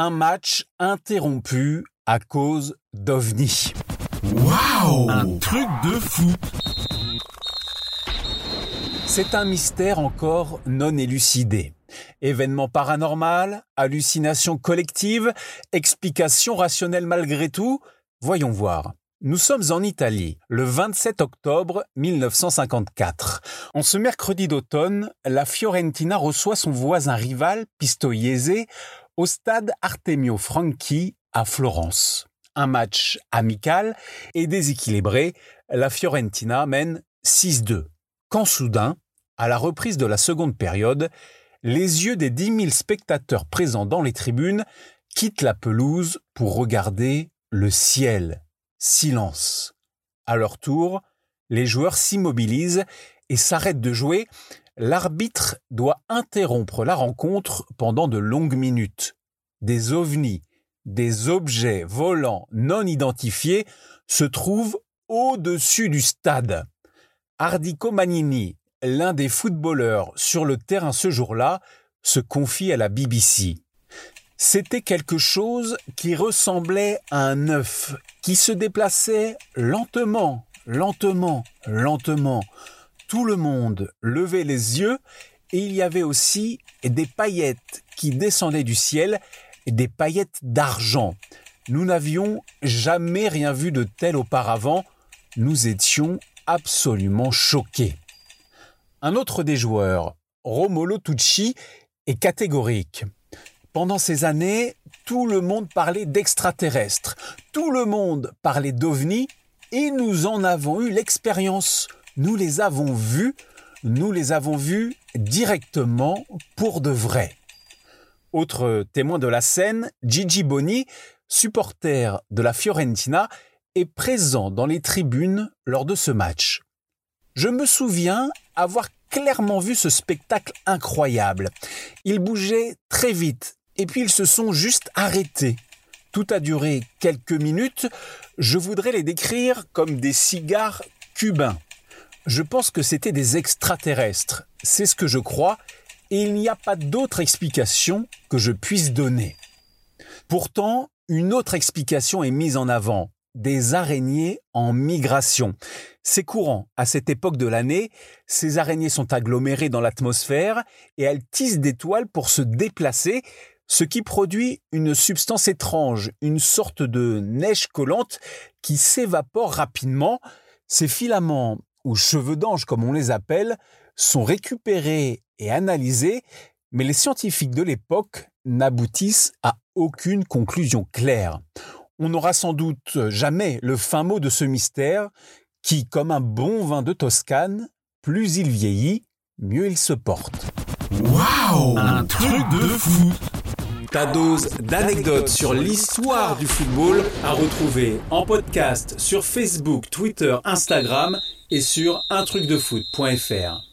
Un match interrompu à cause d'OVNI. Waouh Un truc de fou C'est un mystère encore non élucidé. Événement paranormal, hallucination collective, explication rationnelle malgré tout Voyons voir. Nous sommes en Italie, le 27 octobre 1954. En ce mercredi d'automne, la Fiorentina reçoit son voisin rival, Pistoiese, au stade Artemio Franchi à Florence. Un match amical et déséquilibré, la Fiorentina mène 6-2. Quand soudain, à la reprise de la seconde période, les yeux des 10 000 spectateurs présents dans les tribunes quittent la pelouse pour regarder le ciel silence. À leur tour, les joueurs s'immobilisent et s'arrêtent de jouer. L'arbitre doit interrompre la rencontre pendant de longues minutes. Des ovnis, des objets volants non identifiés se trouvent au-dessus du stade. Ardico Magnini, l'un des footballeurs sur le terrain ce jour-là, se confie à la BBC. C'était quelque chose qui ressemblait à un œuf qui se déplaçait lentement, lentement, lentement. Tout le monde levait les yeux et il y avait aussi des paillettes qui descendaient du ciel, des paillettes d'argent. Nous n'avions jamais rien vu de tel auparavant. Nous étions absolument choqués. Un autre des joueurs, Romolo Tucci, est catégorique. Pendant ces années, tout le monde parlait d'extraterrestres, tout le monde parlait d'ovnis, et nous en avons eu l'expérience. Nous les avons vus, nous les avons vus directement pour de vrai. Autre témoin de la scène, Gigi Boni, supporter de la Fiorentina, est présent dans les tribunes lors de ce match. Je me souviens avoir clairement vu ce spectacle incroyable. Il bougeait très vite, et puis ils se sont juste arrêtés. Tout a duré quelques minutes. Je voudrais les décrire comme des cigares cubains. Je pense que c'était des extraterrestres. C'est ce que je crois. Et il n'y a pas d'autre explication que je puisse donner. Pourtant, une autre explication est mise en avant. Des araignées en migration. C'est courant à cette époque de l'année. Ces araignées sont agglomérées dans l'atmosphère et elles tissent des toiles pour se déplacer ce qui produit une substance étrange, une sorte de neige collante qui s'évapore rapidement. Ces filaments, ou cheveux d'ange comme on les appelle, sont récupérés et analysés, mais les scientifiques de l'époque n'aboutissent à aucune conclusion claire. On n'aura sans doute jamais le fin mot de ce mystère qui, comme un bon vin de Toscane, plus il vieillit, mieux il se porte. Waouh Un truc de fou ta dose d'anecdotes sur l'histoire du football à retrouver en podcast sur Facebook, Twitter, Instagram et sur untrucdefoot.fr.